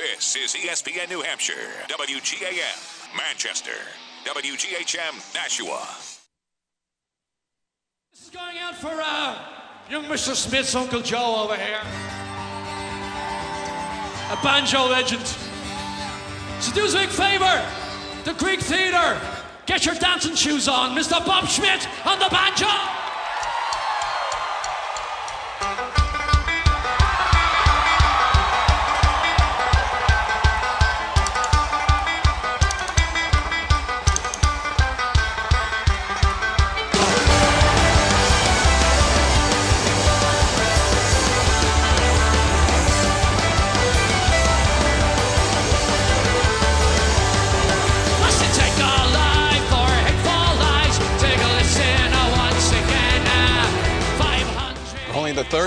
This is ESPN New Hampshire, WGAM, Manchester, WGHM, Nashua. This is going out for uh, young Mr. Smith's Uncle Joe over here. A banjo legend. So do us a big favor. The Greek Theatre. Get your dancing shoes on. Mr. Bob Schmidt on the banjo.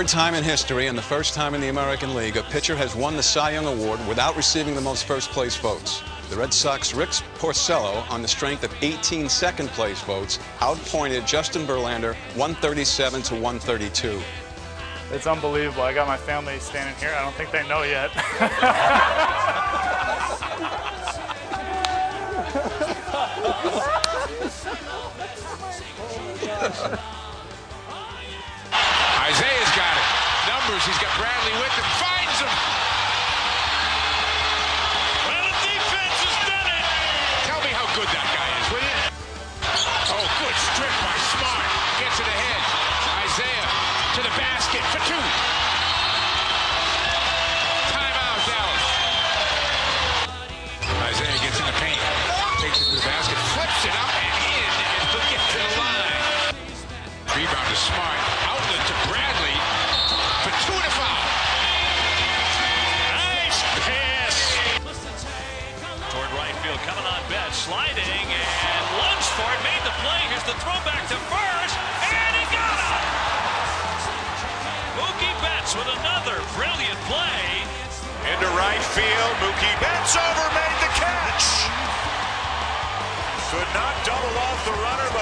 Third time in history and the first time in the American League, a pitcher has won the Cy Young Award without receiving the most first place votes. The Red Sox Rick Porcello, on the strength of 18 second place votes, outpointed Justin Verlander 137 to 132. It's unbelievable. I got my family standing here. I don't think they know yet. Numbers. He's got Bradley with him. Finds him. Well, the defense has done it. Tell me how good that guy is, will you? Oh, good strip by Smart. Gets it ahead. Isaiah to the basket for two.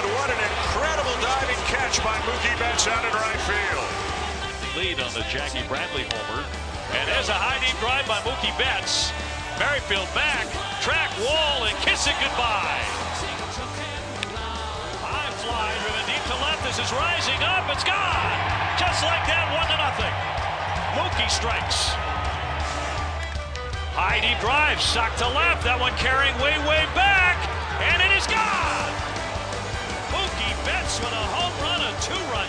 But what an incredible diving catch by Mookie Betts out in right field. Lead on the Jackie Bradley homer. And there's a high deep drive by Mookie Betts. Merrifield back, track wall, and kiss it goodbye. High fly driven deep to left. This is rising up. It's gone. Just like that, one to nothing. Mookie strikes. High deep drive, sock to left. That one carrying way, way back, and it is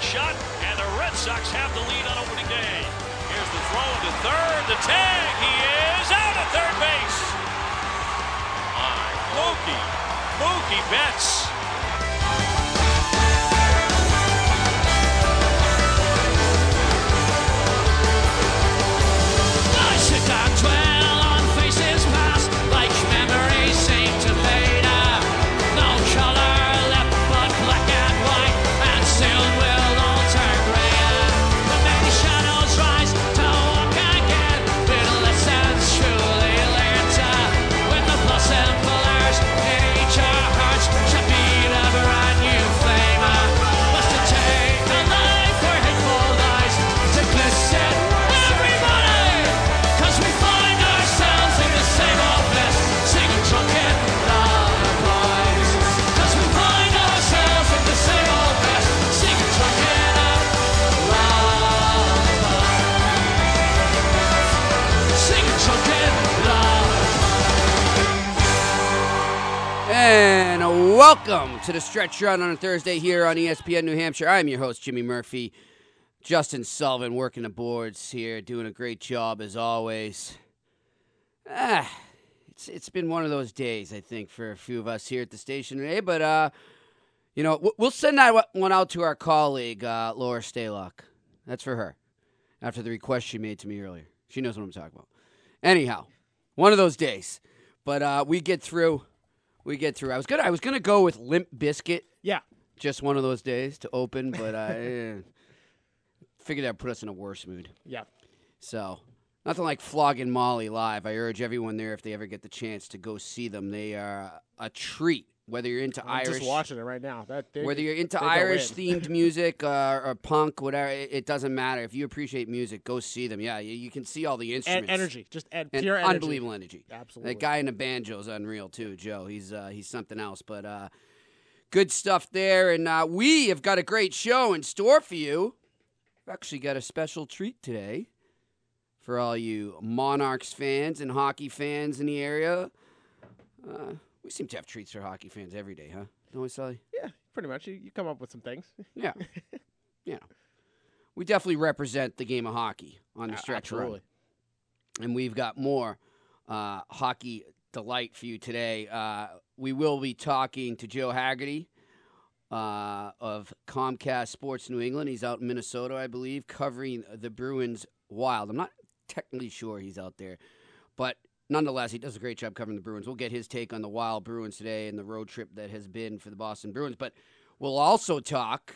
shot, and the Red Sox have the lead on opening day. Here's the throw to third, the tag. He is out at third base. Mookie, Mookie Betts. To the stretch run on a Thursday here on ESPN New Hampshire. I'm your host, Jimmy Murphy. Justin Sullivan working the boards here, doing a great job as always. Ah, it's it's been one of those days, I think, for a few of us here at the station today. But uh, you know, we'll send that one out to our colleague uh, Laura Staylock. That's for her. After the request she made to me earlier, she knows what I'm talking about. Anyhow, one of those days. But uh, we get through. We get through. I was gonna I was gonna go with Limp Bizkit. Yeah. Just one of those days to open, but I eh, figured that'd put us in a worse mood. Yeah. So nothing like flogging Molly live. I urge everyone there if they ever get the chance to go see them. They are a treat Whether you're into I'm Irish, just watching it right now. That they, whether you're into Irish themed music uh, or punk, whatever, it, it doesn't matter. If you appreciate music, go see them. Yeah, you, you can see all the and instruments. energy, just and And pure energy. unbelievable energy. Absolutely. That guy in the banjo is unreal too, Joe. He's uh, he's something else. But uh, good stuff there, and uh, we have got a great show in store for you. We've actually got a special treat today for all you Monarchs fans and hockey fans in the area. Uh, we seem to have treats for hockey fans every day, huh? Don't we, Sully? Yeah, pretty much. You, you come up with some things. Yeah. yeah. we definitely represent the game of hockey on the A- stretch run absolutely. and we've got more uh, hockey delight for you today. Uh, we will be talking to Joe Haggerty uh, of Comcast Sports New England. He's out in Minnesota, I believe, covering the Bruins Wild. I'm not technically sure he's out there, but nonetheless, he does a great job covering the Bruins. We'll get his take on the Wild Bruins today and the road trip that has been for the Boston Bruins. But we'll also talk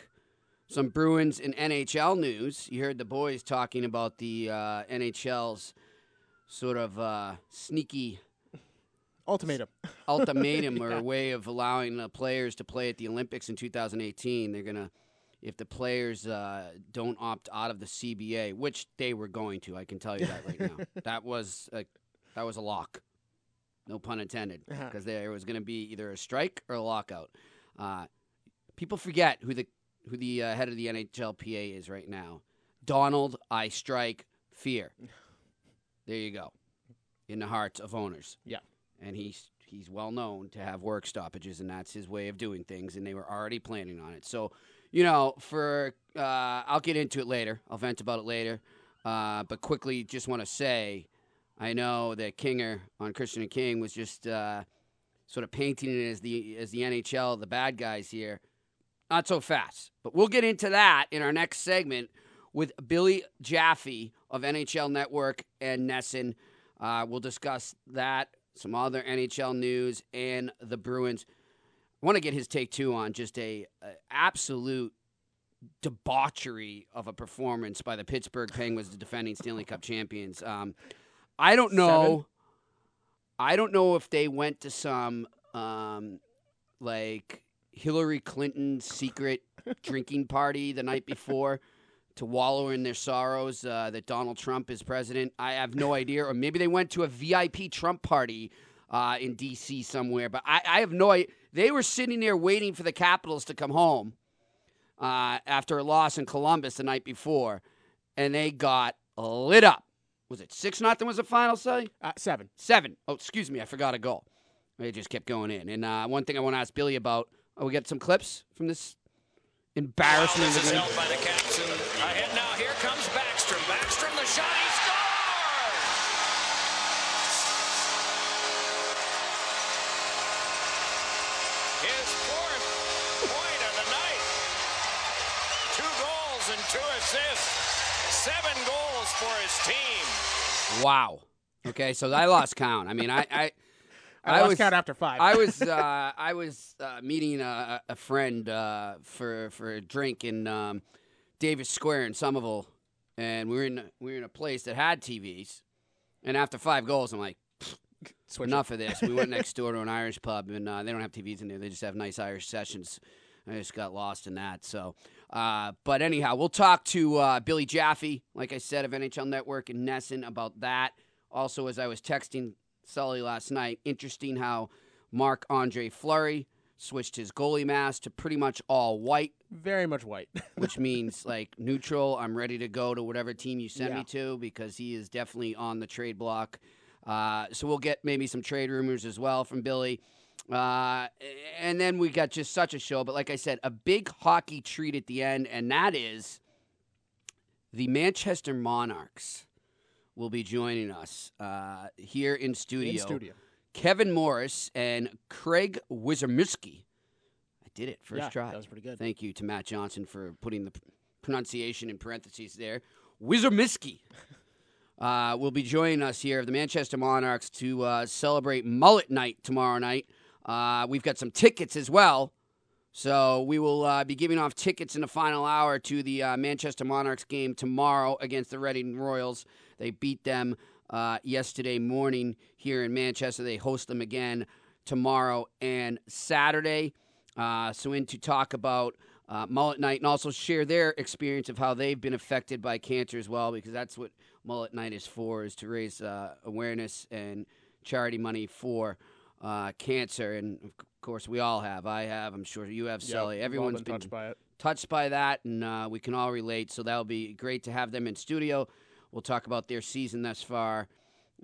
some Bruins and NHL news. You heard the boys talking about the uh, NHL's sort of uh, sneaky Ultimatum. ultimatum or a way of allowing the players to play at the Olympics in 2018. They're gonna, if the players uh, don't opt out of the CBA, which they were going to, I can tell you that right now. that was a, that was a lock, no pun intended, Uh-huh. because there was going to be either a strike or a lockout. Uh, people forget who the who the uh, head of the NHLPA is right now. Donald I Strike Fear. There you go. In the hearts of owners Yeah. and he's he's well known to have work stoppages, and that's his way of doing things. And they were already planning on it. So, you know, for uh, I'll get into it later. I'll vent about it later. Uh, but quickly, just want to say, I know that Kinger on Christian and King was just uh, sort of painting it as the as the NHL, the bad guys here. Not so fast, but we'll get into that in our next segment with Billy Jaffe of NHL Network and NESN. Uh, we'll discuss that, some other NHL news, and the Bruins. I want to get his take too on just a, a absolute debauchery of a performance by the Pittsburgh Penguins, the defending Stanley Cup champions. Um, I don't know. Seven? I don't know if they went to some um, like Hillary Clinton secret drinking party the night before to wallow in their sorrows uh, that Donald Trump is president. I have no idea. Or maybe they went to a VIP Trump party uh, in D.C. somewhere. But I, I have no idea. They were sitting there waiting for the Capitals to come home uh, after a loss in Columbus the night before, and they got lit up. Was it six nothing? Was the final say? Uh, seven. Seven. Oh, excuse me, I forgot a goal. They just kept going in. And uh, one thing I want to ask Billy about. Oh, we got some clips from this embarrassment. This is held by the Caps and ahead now. Here comes Backstrom. Backstrom, the shot. He scores! His fourth point of the night. Two goals and two assists. Seven goals for his team. Wow. Okay, so I lost count. I mean, I, I, I, lost was count after five. I was uh, I was uh, meeting a, a friend uh, for for a drink in um, Davis Square in Somerville, and we were in we were in a place that had TVs. And after five goals, I'm like, Switch enough of this. We went next door to an Irish pub, and uh, they don't have TVs in there. They just have nice Irish sessions. I just got lost in that. So, uh, but anyhow, we'll talk to uh, Billy Jaffe, like I said, of NHL Network and NESN about that. Also, as I was texting Sully last night, interesting how Marc-Andre Fleury switched his goalie mask to pretty much all white, Very much white. which means like neutral. I'm ready to go to whatever team you send me to because he is definitely on the trade block. Uh, so we'll get maybe some trade rumors as well from Billy. Uh, and then we got just such a show. But like I said, a big hockey treat at the end, and that is the Manchester Monarchs will be joining us uh, here in studio. In studio. Kevin Morris and Craig Wyszomirski. I did it first Yeah, try. that was pretty good. Thank you to Matt Johnson for putting the pronunciation in parentheses there. Wyszomirski uh, will be joining us here of the Manchester Monarchs to uh, celebrate Mullet Night tomorrow night. Uh, we've got some tickets as well. So we will uh, be giving off tickets in the final hour to the uh, Manchester Monarchs game tomorrow against the Reading Royals. They beat them uh, yesterday morning here in Manchester. They host them again tomorrow and Saturday. Uh, so in to talk about uh, Mullet Night and also share their experience of how they've been affected by cancer as well, because that's what Mullet Night is for, is to raise awareness and charity money for uh, cancer. And of course, we all have. I have. I'm sure you have, Sully. we've Everyone's been touched by it. touched by that, and uh, we can all relate. So that'll be great to have them in studio. We'll talk about their season thus far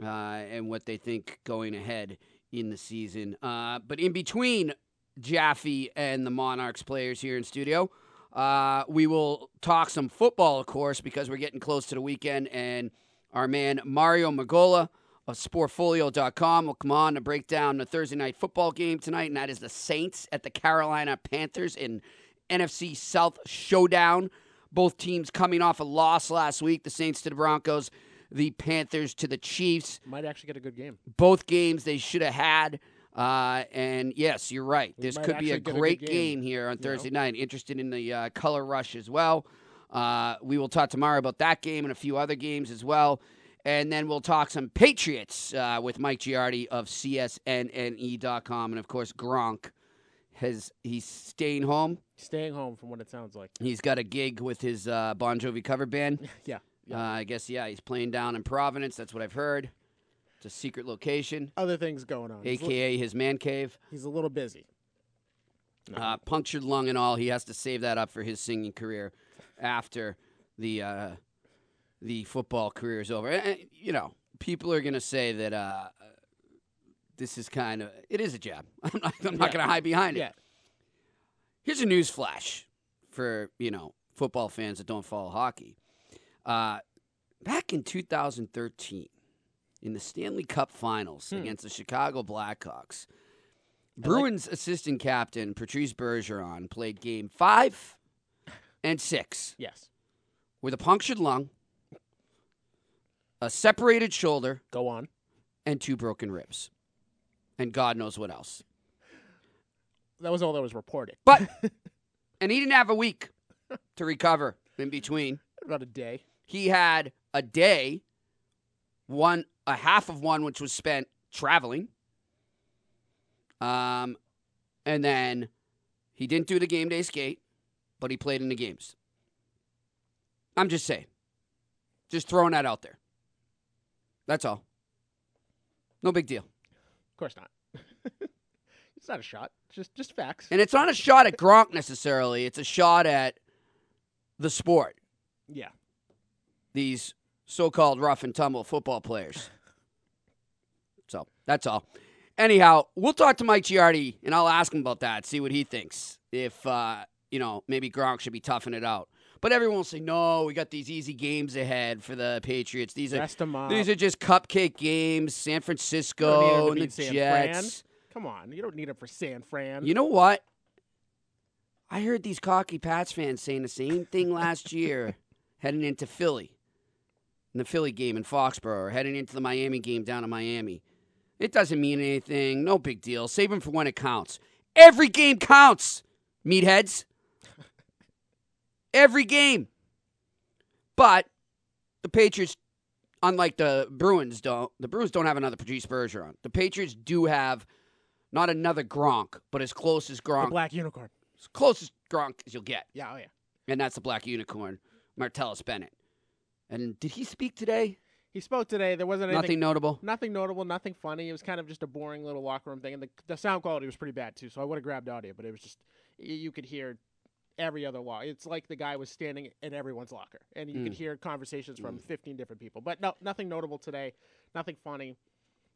uh, and what they think going ahead in the season. Uh, but in between Jaffe and the Monarchs players here in studio, uh, we will talk some football, of course, because we're getting close to the weekend. And our man Mario Magola of Sportfolio.com will come on to break down the Thursday night football game tonight, and that is the Saints at the Carolina Panthers in NFC South showdown. Both teams coming off a loss last week. The Saints to the Broncos, the Panthers to the Chiefs. Might actually get a good game. Both games they should have had. Uh, and yes, you're right. We This could be a get a great game, game, here on you know? Thursday night. Interested in the uh, color rush as well. Uh, we will talk tomorrow about that game and a few other games as well. And then we'll talk some Patriots uh, with Mike Giardi of CSNNE.com. And of course, Gronk has he's staying home. Staying home from what it sounds like. He's got a gig with his uh, Bon Jovi cover band. Yeah. Uh, I guess, yeah, he's playing down in Providence. That's what I've heard. It's a secret location, Other things going on. He's, li- a.k.a. his man cave. he's a little busy. Uh, punctured lung and all. He has to save that up for his singing career after the uh, the football career is over. And, and, you know, people are going to say that uh, this is kind of it is a jab. I'm not, I'm not Yeah. going to hide behind it. Yeah. Here's a news flash for you know football fans that don't follow hockey. Uh, back in 2013, in the Stanley Cup Finals Hmm. against the Chicago Blackhawks, Bruins assistant captain Patrice Bergeron played Game Five and Six Yes. with a punctured lung, a separated shoulder, Go on. and two broken ribs, and God knows what else. That was all that was reported. But and he didn't have a week to recover in between. About a day. He had a day, one a half of one which was spent traveling. Um and then he didn't do the game day skate, but he played in the games. I'm just saying. Just throwing that out there. That's all. No big deal. Of course not. it's not a shot. Just just facts. And it's not a shot at Gronk necessarily. It's a shot at the sport. yeah. these so-called rough and tumble football players. So that's all. Anyhow, we'll talk to Mike Giardi and I'll ask him about that. See what he thinks. If uh, you know, maybe Gronk should be toughing it out. But everyone will say, "No, we got these easy games ahead for the Patriots. These are Rest up. these are just cupcake games. San You don't need him Francisco and the San Jets. Come on. You don't need him for San Fran. You know what? I heard these cocky Pats fans saying the same thing last year, heading into Philly, in the Philly game in Foxborough, or heading into the Miami game down in Miami. It doesn't mean anything. No big deal. Save them for when it counts. Every game counts, meatheads. Every game. But the Patriots, unlike the Bruins, don't. The Bruins don't have another Patrice Bergeron. The Patriots do have not another Gronk, but as close as Gronk. the black unicorn. as close as Gronk as you'll get, Yeah, oh yeah. and that's the Black Unicorn, Martellus Bennett. And did he speak today? He spoke today. There wasn't anything Nothing notable. Nothing notable, nothing funny. It was kind of just a boring little locker room thing, and the, the sound quality was pretty bad too. So I would have grabbed audio, but it was just you could hear every other wall. It's like the guy was standing in everyone's locker, and you could Mm. hear conversations from 15 different people. But no, nothing notable today. Nothing funny.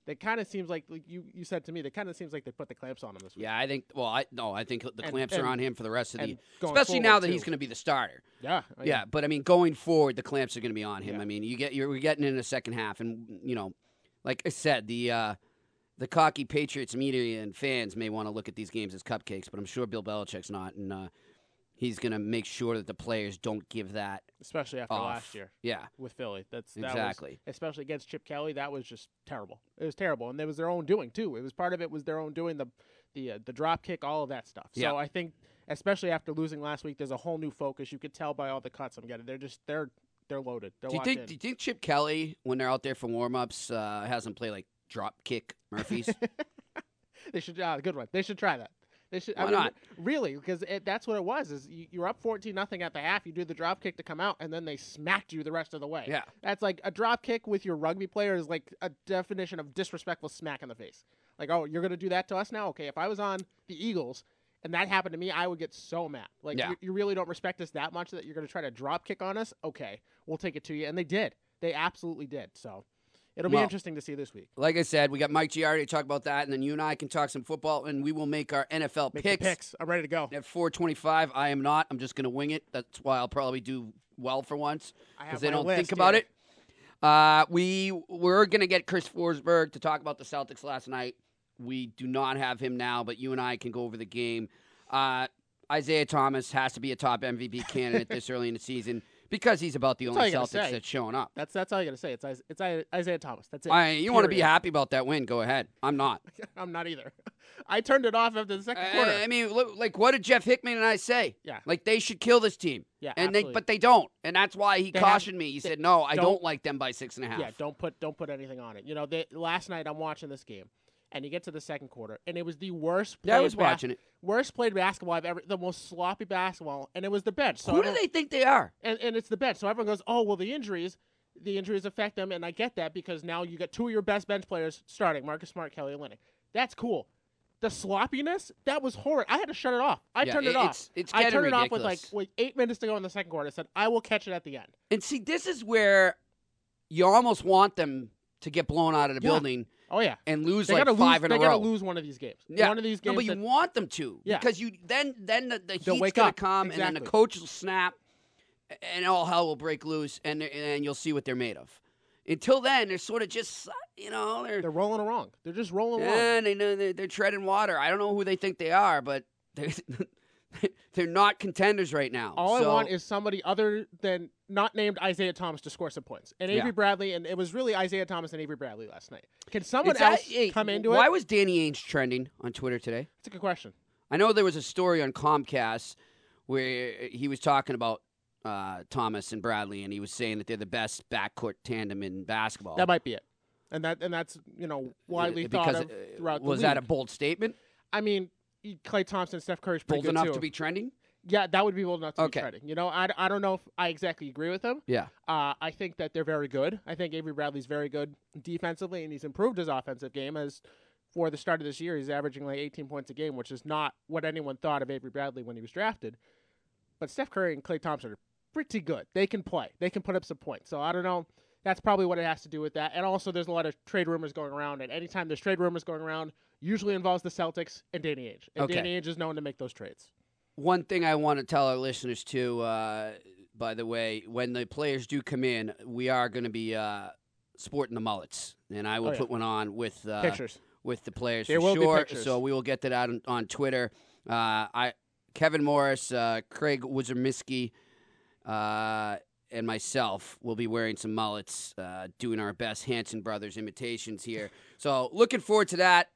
That kind of seems like, like you you said to me. That kind of seems like they put the clamps on him this week. Yeah, I think. Well, I no, I think the And- clamps are on him for the rest of the, and especially now that he's going to be the starter. Yeah, Yeah, but I mean, going forward, the clamps are going to be on him. Yeah. I mean, you get you're we're getting in the second half, and you know, like I said, the uh, the cocky Patriots media and fans may want to look at these games as cupcakes, but I'm sure Bill Belichick's not, and uh, he's going to make sure that the players don't give that especially after off. last year Yeah, with Philly. That's that Exactly. Was, especially against Chip Kelly, that was just terrible. It was terrible, and it was their own doing too. It was part of it was their own doing the the uh, the drop kick, all of that stuff. So Yeah. I think, especially after losing last week, there's a whole new focus. You could tell by all the cuts I'm getting. They're just they're they're loaded. They're Do you think? in. Do you think Chip Kelly, when they're out there for warm ups, uh, has them play like drop kick Murphys? They should. Uh, good one. They should try that. They should. I Why mean, not? Really, because it, that's what it was. Is you, you're up fourteen nothing at the half. You do the drop kick to come out, and then they smacked you the rest of the way. Yeah. That's like a drop kick with your rugby player is like a definition of disrespectful smack in the face. Like, oh, you're gonna do that to us now? Okay. If I was on the Eagles and that happened to me, I would get so mad. Like, Yeah. you, you really don't respect us that much that you're gonna try to drop kick on us? Okay, we'll take it to you, and they did. They absolutely did. So. It'll be interesting to see this week. Like I said, we got Mike Giardi to talk about that, and then you and I can talk some football, and we will make our NFL Make picks. picks. I'm ready to go. At 425, I am not. I'm just going to wing it. That's why I'll probably do well for once because they don't list think about here. it. Uh, we we're going to get Chris Forsberg to talk about the Celtics last night. We do not have him now, but you and I can go over the game. Uh, Isaiah Thomas has to be a top MVP candidate this early in the season because he's about the That's only all you gotta Celtics say. that's showing up. That's that's all you gotta say. It's Is- it's Isaiah Thomas. That's it. I, you want to be happy about that win? Go ahead. I'm not. I'm not either. I turned it off after the second quarter. I, mean, like, what did Jeff Hickman and I say? Yeah. Like they should kill this team. Yeah, and they, but they don't, and that's why he They have- cautioned me. He they said, "No, I don't, don't- like them by six and a half." yeah, don't put don't put anything on it. You know, they, last night I'm watching this game, and you get to the second quarter, and it was the worst. Yeah, I played was watching it. Worst played basketball I've ever. The most sloppy basketball, and it was the bench. So Who do they think they are? and, and it's the bench. So everyone goes, oh, well, the injuries, the injuries affect them. And I get that because now you got two of your best bench players starting, Marcus Smart, Kelly Olynyk. That's cool. The sloppiness, that was horrid. I had to shut it off. I Yeah, turned it, it- off. it's- it's I turned it off with like with eight minutes to go in the second quarter. I said, I will catch it at the end. And see, this is where you almost want them to get blown out of the Yeah. building Oh yeah, and lose they like gotta five lose. in they a gotta lose one of these games. Yeah, one of these no, games. but you that- want them to Yeah. because you then then the, the They'll heat's gonna up. come and then the coach will snap and all hell will break loose and and you'll see what they're made of. Until then, they're sort of just you know they're they're rolling along. They're just rolling along. Yeah, they know they're, they're treading water. I don't know who they think they are, but they're, they're not contenders right now. All So- I want is somebody other than not named Isaiah Thomas to score some points. And Avery Yeah. Bradley, and it was really Isaiah Thomas and Avery Bradley last night. Can someone that- else hey, come into why it? Why was Danny Ainge trending on Twitter today? That's a good question. I know there was a story on Comcast where he was talking about uh, Thomas and Bradley, and he was saying that they're the best backcourt tandem in basketball. That might be it. And that and that's you know widely Uh, thought because, of uh, throughout the was that a bold statement? I mean, Klay Thompson, Steph Curry's pretty Bold enough too. to be trending? Yeah, that would be bold enough to Okay. be trending. You know, I, I don't know if I exactly agree with him. Yeah. Uh, I think that they're very good. I think Avery Bradley's very good defensively, and he's improved his offensive game. As for the start of this year, he's averaging like 18 points a game, which is not what anyone thought of Avery Bradley when he was drafted. But Steph Curry and Klay Thompson are pretty good. They can play. They can put up some points. So I don't know. That's probably what it has to do with that. And also, there's a lot of trade rumors going around. And anytime there's trade rumors going around, usually involves the Celtics and Danny Ainge. And Okay. Danny Ainge is known to make those trades. One thing I want to tell our listeners too, uh, by the way, when the players do come in, we are going to be uh, sporting the mullets, and I will Oh, yeah. put one on with uh, Pictures. with the players There for will be sure. So we will get that out on, on Twitter. Uh, I, Kevin Morris, uh, Craig Wyszomirski, uh, and myself will be wearing some mullets, uh, doing our best Hanson Brothers imitations here. So looking forward to that.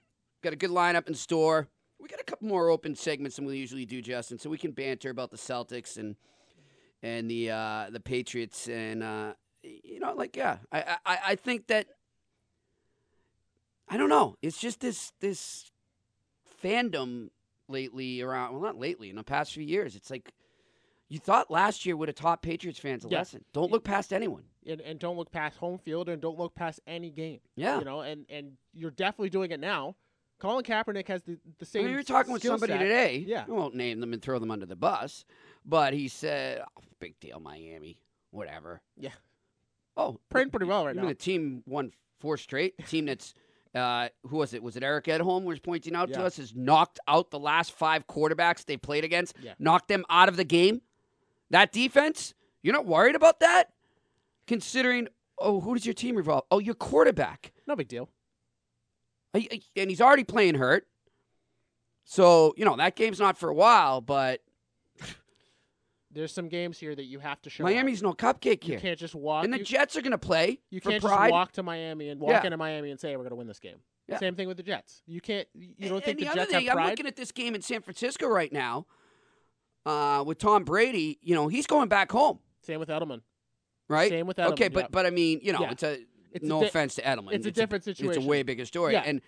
Got a good lineup in store. We got a couple more open segments than we usually do, Justin, so we can banter about the Celtics and and the uh, the Patriots and uh, you know, like yeah, I, I I think that I don't know. It's just this this fandom lately around. Well, not lately. In the past few years, it's like you thought last year would have taught Patriots fans a Yeah. lesson. Don't look past anyone. and, and don't look past home field and don't look past any game. Yeah. You know, and, and you're definitely doing it now. Colin Kaepernick has the, the I same. mean, we were talking with somebody set. today. Yeah. I won't name them and throw them under the bus, but he said, oh, "Big deal, Miami. Whatever." Yeah. Oh, Playing pretty well right now. mean a team won four straight? A team that's uh, who was it? Was it Eric Edholm was pointing out to us has knocked out the last five quarterbacks they played against, Yeah. knocked them out of the game. That defense, you're not worried about that, considering. Oh, who does your team revolve? Oh, your quarterback. No big deal. And he's already playing hurt. So, you know, that game's not for a while, but There's some games here that you have to show. Miami's up. no cupcake here. You can't just walk. And the you, Jets are going to play you can't pride. just walk to Miami and walk Yeah. into Miami and say we're going to win this game. Yeah. Same thing with the Jets. You can't. You don't and, think and the, the, other Jets thing, have I'm looking at this game in San Francisco right now uh, with Tom Brady. You know, he's going back home, Same with Edelman. right? Same with Edelman. Okay, but yeah. but I mean, you know, it's a It's no di- offense to Edelman. it's a different situation. It's a way bigger story. Yeah. And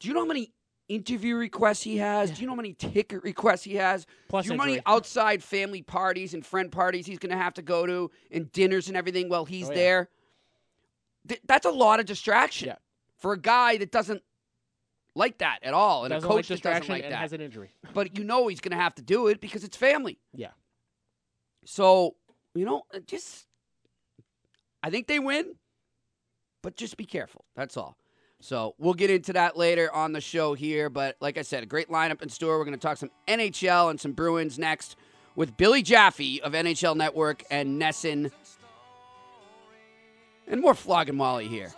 do you know how many interview requests he has? Do you know how many ticket requests he has? Plus Do you know how many outside family parties and friend parties he's going to have to go to and dinners and everything while he's Oh, yeah. there? Th- that's a lot of distraction Yeah. for a guy that doesn't like that at all, and doesn't a coach like that doesn't like and that. has an injury. but you know he's going to have to do it because it's family. Yeah. So, you know, just I think they win, but just be careful. That's all. So, we'll get into that later on the show here, but like I said, a great lineup in store. We're going to talk some NHL and some Bruins next with Billy Jaffe of NHL Network and NESN and more Flogging Molly here.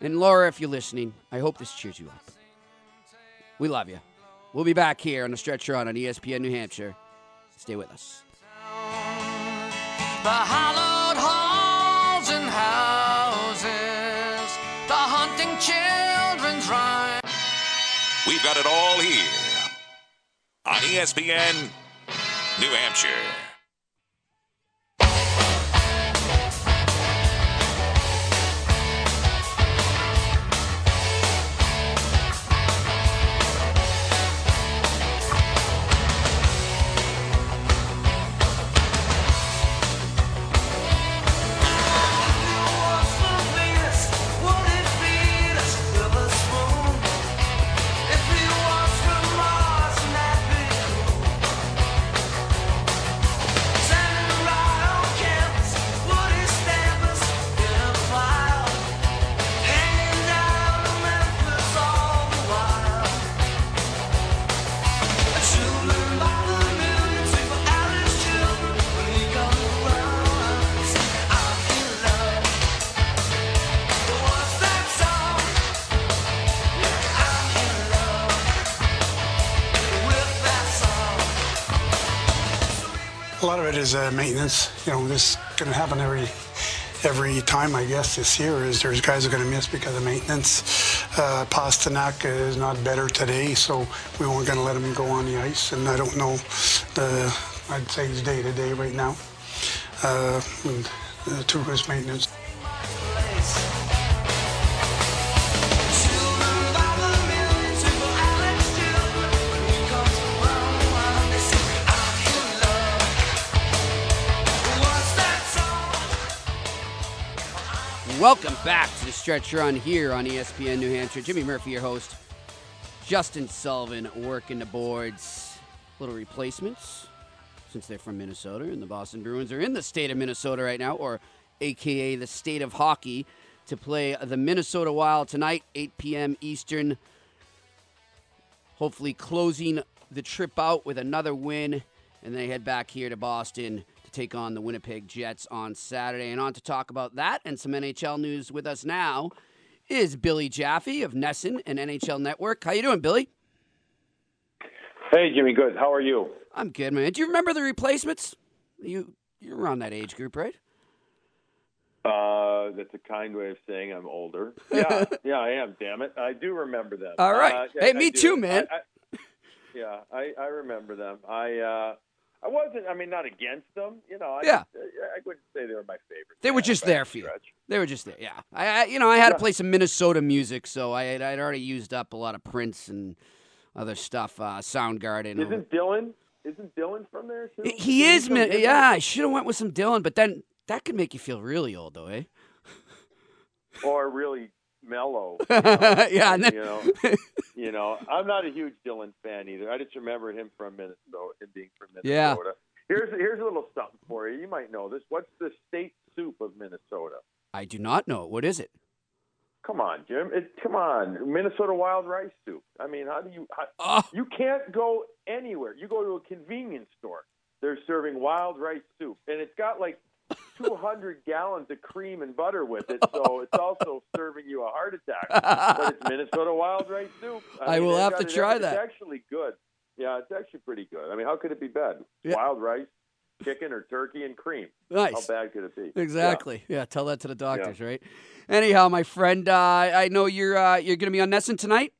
And Laura, if you're listening, I hope this cheers you up. We love you. We'll be back here on the stretch run on ESPN New Hampshire. Stay with us. We've it all here on ESPN New Hampshire. A lot of it is uh, maintenance. You know, this going to happen every every time, I guess, this year. Is there's guys are going to miss because of maintenance. Uh, Pastrnak is not better today, so we weren't going to let him go on the ice. And I don't know the. I'd say he's day to day right now. Uh, and uh, to his maintenance. Welcome back to the stretch run here on ESPN New Hampshire. Jimmy Murphy, your host. Justin Sullivan working the boards. Little replacements since they're from Minnesota, and the Boston Bruins are in the state of Minnesota right now, or AKA the state of hockey, to play the Minnesota Wild tonight, 8 p.m. Eastern. Hopefully, closing the trip out with another win, and they head back here to Boston to take on the Winnipeg Jets on Saturday. And on to talk about that and some NHL news with us now is Billy Jaffe of NESN and NHL Network. How you doing, Billy? Hey, Jimmy. Good. How are you? I'm good, man. Do you remember the replacements? You you're around that age group, right? Uh, that's a kind way of saying I'm older. Yeah, yeah, I am. Damn it, I do remember them. All right. Uh, yeah, Hey, me too, man. I, I, yeah, I, I remember them. I uh, I wasn't. I mean, not against them. You know. I, Yeah. I wouldn't say they were my favorite. They were just there for you. stretch. They were just there. Yeah. I, I you know I had to play some Minnesota music, so I had, I'd already used up a lot of Prince and other stuff. Uh, Soundgarden. Isn't Dylan? Isn't Dylan from there too? he Did is, Yeah. I should have went with some Dylan, but then that could make you feel really old, though, eh? Or really mellow. yeah, and then, you know, you know, I'm not a huge Dylan fan either. I just remember him from Minnesota, him being from Minnesota. Yeah. Here's here's a little something for you. You might know this. What's the state soup of Minnesota? I do not know. What is it? Come on, Jim. It, come on, Minnesota wild rice soup. I mean, how do you? How, Oh, you can't go anywhere. You go to a convenience store. They're serving wild rice soup, and it's got like 200 gallons of cream and butter with it. So it's also serving you a heart attack. But it's Minnesota wild rice soup. I mean, will they've to try every- that. It's actually good. Yeah, it's actually pretty good. I mean, how could it be bad? Yeah. Wild rice, chicken or turkey and cream. nice. How bad could it be? Exactly. Yeah. tell that to the doctors, right? Anyhow, my friend, uh, I know you're uh, you're going to be on NESN tonight.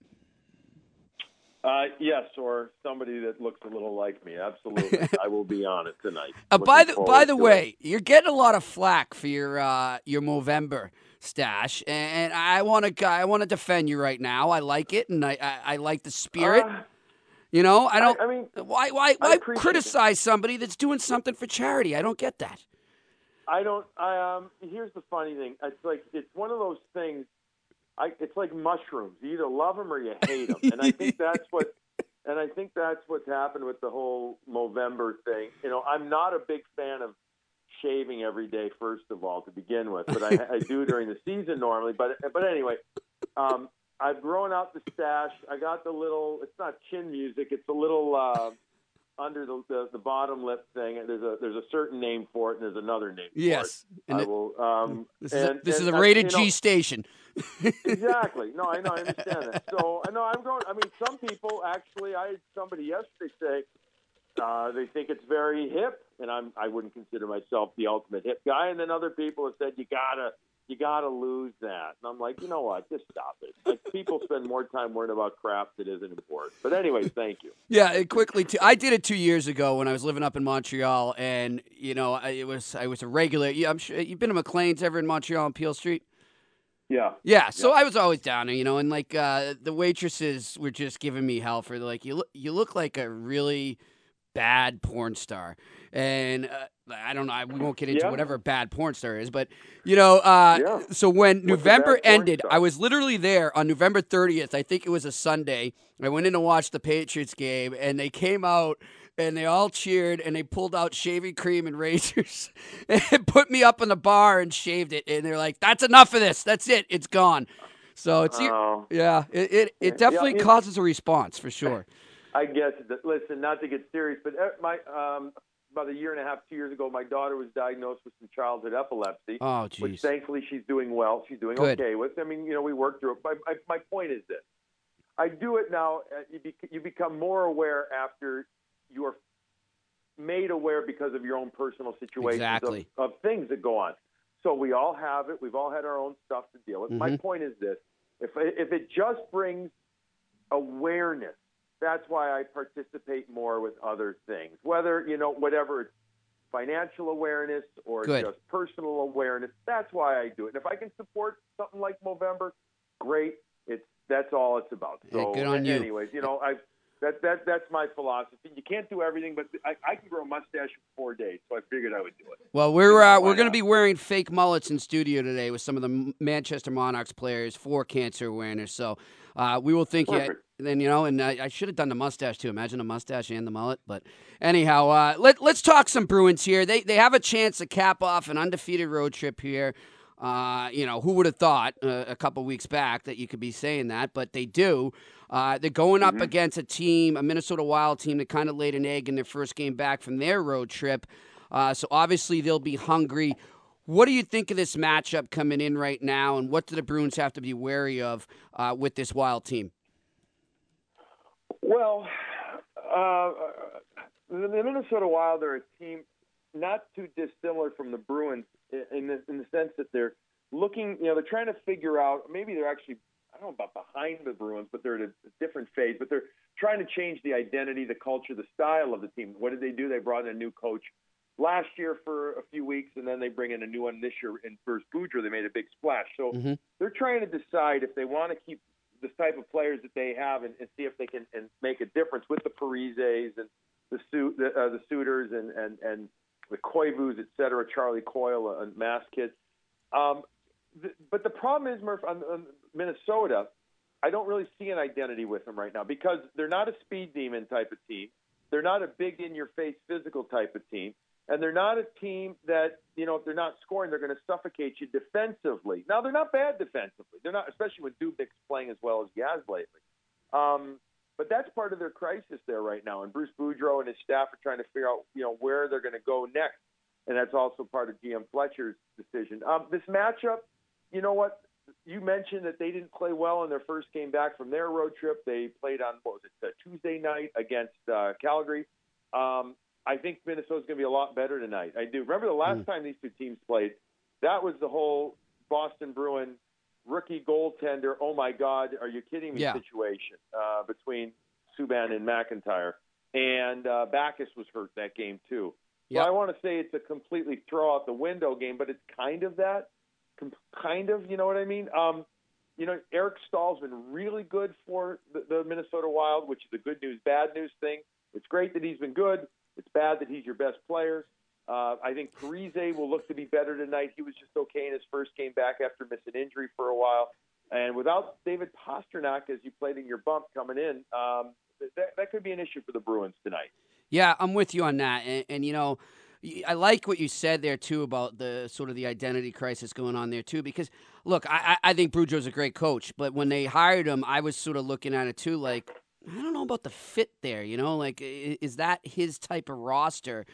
Uh, yes, or somebody that looks a little like me. Absolutely, I will be on it tonight. Uh, by the by the to it. way, you're getting a lot of flack for your uh, your Movember stash, and I want to I want to defend you right now. I like it, and I I, I like the spirit. Uh, you know, I don't. I mean, why why why criticize somebody that's doing something for charity? I don't get that. I don't. I um. Here's the funny thing. It's like it's one of those things. I. It's like mushrooms. You either love them or you hate them, and I think that's what. And I think that's what's happened with the whole Movember thing. You know, I'm not a big fan of shaving every day. First of all, to begin with, but I, I do during the season normally. But but anyway, um, I've grown out the stash. I got the little. It's not chin music. It's a little. Uh, under the, the the bottom lip thing. There's a there's a certain name for it, and there's another name. Yes, for it. and I it- will. Um, This is a, and- this is a I- rated know- G station. Exactly. No, I know. I understand that. So I know I'm going. I mean, some people actually. I had somebody yesterday say uh, they think it's very hip, and I'm. I wouldn't consider myself the ultimate hip guy. And then other people have said you gotta. You gotta lose that, and I'm like, you know what? Just stop it. Like people spend more time worrying about crap that isn't important. But anyway, thank you. Yeah, it quickly. Too, I did it two years ago when I was living up in Montreal, and you know, I, it was I was a regular. I'm sure you've been to McLean's ever in Montreal on Peel Street. Yeah. Yeah, so I was always down there, you know, and like uh, the waitresses were just giving me hell for like you look you look like a really bad porn star, and uh, I don't know, I, we won't get into Yeah. whatever bad porn star is, but you know, uh, Yeah. so when What's November ended? I was literally there on November 30th. I think it was a Sunday. I went in to watch the Patriots game, and they came out. And they all cheered, and they pulled out shaving cream and razors, and put me up in the bar and shaved it. And they're like, "That's enough of this. That's it. It's gone." So it's Oh. yeah, it it, it Yeah, definitely it- causes a response for sure. I guess. Listen, not to get serious, but uh, my um, about a year and a half, two years ago, my daughter was diagnosed with some childhood epilepsy. Oh, geez. which thankfully she's doing well. She's doing Good. okay with. I mean, you know, we worked through it. But my, my point is this: I do it now. Uh, you, be, you become more aware after you are made aware because of your own personal situations Exactly. of, of things that go on. So we all have it. We've all had our own stuff to deal with. My Mhm. point is this: if if it just brings awareness, that's why I participate more with other things. Whether you know whatever it's financial awareness or Good. just personal awareness. That's why I do it. And if I can support something like Movember, great. It's that's all it's about. Yeah, So, good on you. anyways, you know, I that that that's my philosophy. You can't do everything, but I, I can grow a mustache in four days, so I figured I would do it. Well, we're uh, we're going to be wearing fake mullets in studio today with some of the Manchester Monarchs players for cancer awareness. So uh, we will think you. Then you know, and I, I should have done the mustache too. Imagine a mustache and the mullet. But anyhow, uh, let let's talk some Bruins here. They they have a chance to cap off an undefeated road trip here. Uh, you know, who would have thought uh, a couple weeks back that you could be saying that? But they do. Uh, they're going up against a team, a Minnesota Wild team that kind of laid an egg in their first game back from their road trip. Uh, so obviously they'll be hungry. What do you think of this matchup coming in right now, and what do the Bruins have to be wary of uh, with this Wild team? Well, uh, the Minnesota Wild are a team not too dissimilar from the Bruins in the, in the sense that they're looking, you know, they're trying to figure out. Maybe they're actually, I don't know about behind the Bruins, but they're at a, different phase. But they're trying to change the identity, the culture, the style of the team. What did they do? They brought in a new coach last year for a few weeks, and then they bring in a new one this year in Bruce Boudreau. They made a big splash. So Mhm. they're trying to decide if they want to keep the type of players that they have and, and see if they can and make a difference with the Parises and the suit the, uh, the Suters and and and the Koivus, et cetera, Charlie Coyle uh, and Mass Kids. Um, th- but the problem is, Murph, on, on Minnesota, I don't really see an identity with them right now because they're not a speed demon type of team. They're not a big in your face physical type of team. And they're not a team that, you know, if they're not scoring, they're going to suffocate you defensively. Now, they're not bad defensively. They're not, especially when Dubnyk's playing as well as has lately. Um, but that's part of their crisis there right now. And Bruce Boudreau and his staff are trying to figure out, you know, where they're going to go next. And that's also part of GM Fletcher's decision. Um, this matchup, you know what? You mentioned that they didn't play well in their first game back from their road trip. They played on, what was it, uh, Tuesday night against uh, Calgary. Um, I think Minnesota's going to be a lot better tonight. I do. Remember the last time these two teams played? That was the whole Boston Bruin rookie goaltender. Oh my God, are you kidding me? Yeah. Situation uh, between Subban and McIntyre, and uh, Backes was hurt that game too. So Yep. I want to say it's a completely throw out the window game, but it's kind of that kind of. You know what I mean? Um, you know, Eric Staal's been really good for the, the Minnesota Wild, which is a good news, bad news thing. It's great that he's been good. It's bad that he's your best player. Uh, I think Parise will look to be better tonight. He was just okay in his first game back after missing injury for a while. And without David Pastrnak, as you played in your bump coming in, um, that, that could be an issue for the Bruins tonight. Yeah, I'm with you on that. And, and, you know, I like what you said there too about the sort of the identity crisis going on there too. Because look, I, I think Brujo's a great coach, but when they hired him, I was sort of looking at it too, like I don't know about the fit there. You know, like is that his type of roster?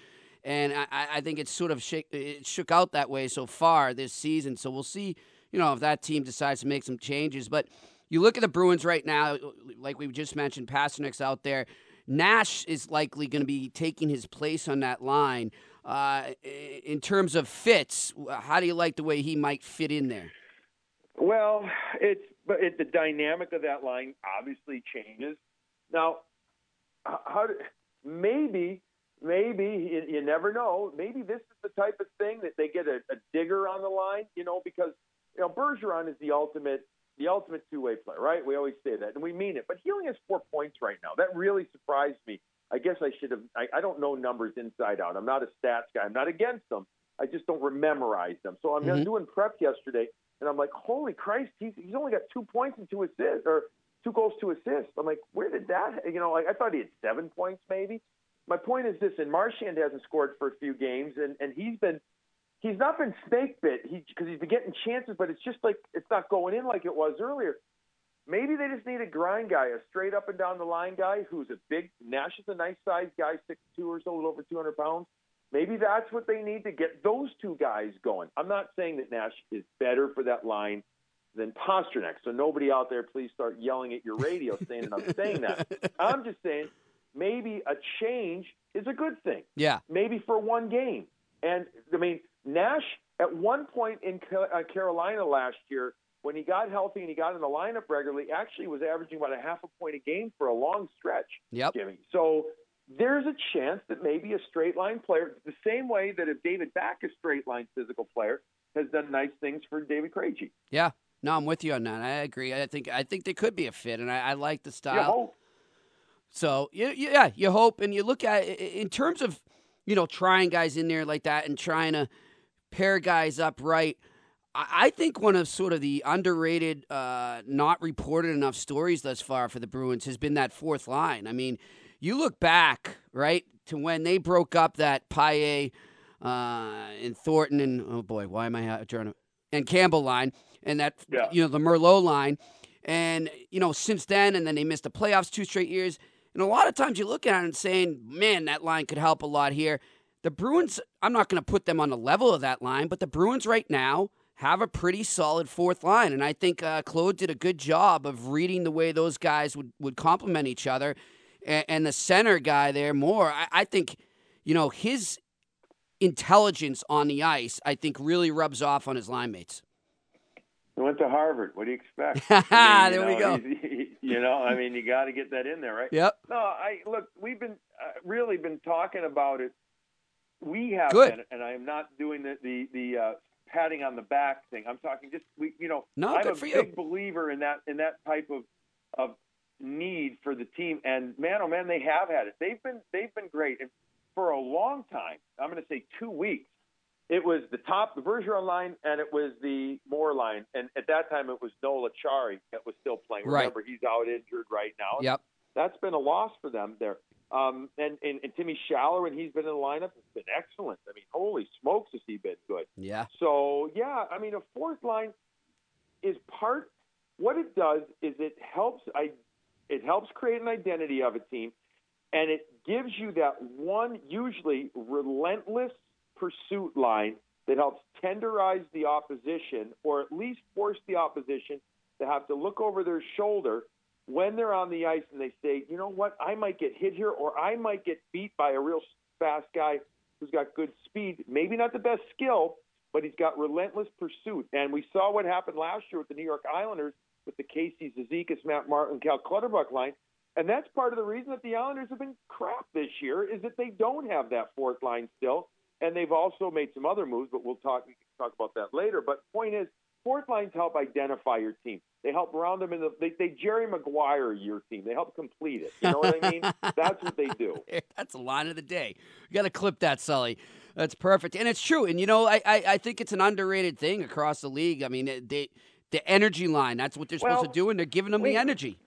And I, I think it's sort of it shook out that way so far this season. So we'll see, you know, if that team decides to make some changes. But you look at the Bruins right now, like we just mentioned, Pastrnak's out there. Nash is likely going to be taking his place on that line. Uh, in terms of fits, how do you like the way he might fit in there? Well, it's but it, the dynamic of that line obviously changes. Now, how do, maybe maybe you, you never know. Maybe this is the type of thing that they get a, a digger on the line, you know, because you know Bergeron is the ultimate the ultimate two way player, right? We always say that, and we mean it. But he only has four points right now. That really surprised me. I guess I should have. I, I don't know numbers inside out. I'm not a stats guy. I'm not against them. I just don't memorize them. So I'm mm-hmm. doing prep yesterday, and I'm like, holy Christ, he's he's only got two points and two assists, or two goals, two assists. I'm like, where did that? You know, like I thought he had seven points maybe my point is this: and Marchand hasn't scored for a few games, and and he's been he's not been snake bit he because he's been getting chances, but it's just like it's not going in like it was earlier. Maybe they just need a grind guy, a straight up and down the line guy who's a big. Nash is a nice sized guy, six two or so, a little over 200 pounds. Maybe that's what they need to get those two guys going. I'm not saying that Nash is better for that line than Pastrnak. So nobody out there, please start yelling at your radio saying that I'm saying that. I'm just saying maybe a change is a good thing. Yeah. Maybe for one game. And I mean, Nash at one point in uh, Carolina last year, when he got healthy and he got in the lineup regularly, actually was averaging about a half a point a game for a long stretch. Yep. Jimmy. So there's a chance that maybe a straight line player, the same way that if David Backes, a straight line physical player, has done nice things for David Krejci. Yeah. No, I'm with you on that. I agree. I think I think they could be a fit, and I, I like the style. So yeah, you hope and you look at it in terms of you know trying guys in there like that and trying to pair guys up right. I think one of sort of the underrated, uh, not reported enough stories thus far for the Bruins has been that fourth line. I mean, you look back right to when they broke up that Paille uh, and Thornton and oh boy, why am I trying to and Campbell line and that yeah. you know the Merlot line, and you know since then and then they missed the playoffs two straight years. And a lot of times you look at it and saying, man, that line could help a lot here. The Bruins, I'm not going to put them on the level of that line, but the Bruins right now have a pretty solid fourth line. And I think uh, Claude did a good job of reading the way those guys would, would complement each other. And, and the center guy there, Moore, I, I think, you know, his intelligence on the ice, I think, really rubs off on his line mates. He went to Harvard. What do you expect? I mean, there know, we go. You know, I mean, you got to get that in there, right? Yep. No, I look. We've been uh, really been talking about it. We have Good. been, and I am not doing the the, the uh, patting on the back thing. I'm talking just we, you know, no, I'm a big you. believer in that in that type of of need for the team. And man, oh man, they have had it. They've been they've been great, and for a long time. I'm going to say two weeks it was the top, the Bergeron line, and it was the Moore line. And at that time, it was Noel Acciari that was still playing. Right. Remember, he's out injured right now. Yep. That's been a loss for them there. Um, and, and, and Timmy Schaller, when he's been in the lineup, has been excellent. I mean, holy smokes, has he been good. Yeah. So, yeah, I mean, a fourth line is part, what it does is it helps, I, it helps create an identity of a team, and it gives you that one, usually relentless – pursuit line that helps tenderize the opposition or at least force the opposition to have to look over their shoulder when they're on the ice and they say, you know what, I might get hit here or I might get beat by a real fast guy who's got good speed, maybe not the best skill, but he's got relentless pursuit. And we saw what happened last year with the New York Islanders with the Casey Cizikas, Matt Martin, Cal Clutterbuck line. And that's part of the reason that the Islanders have been crap this year is that they don't have that fourth line still and they've also made some other moves, but we'll talk we can talk about that later. But point is, fourth lines help identify your team. They help round them in the. They, they Jerry Maguire your team. They help complete it. You know what I mean? That's what they do. That's the line of the day. You got to clip that, Sully. That's perfect, and it's true. And you know, I, I I think it's an underrated thing across the league. I mean, they the energy line. That's what they're supposed to do, and they're giving them the energy.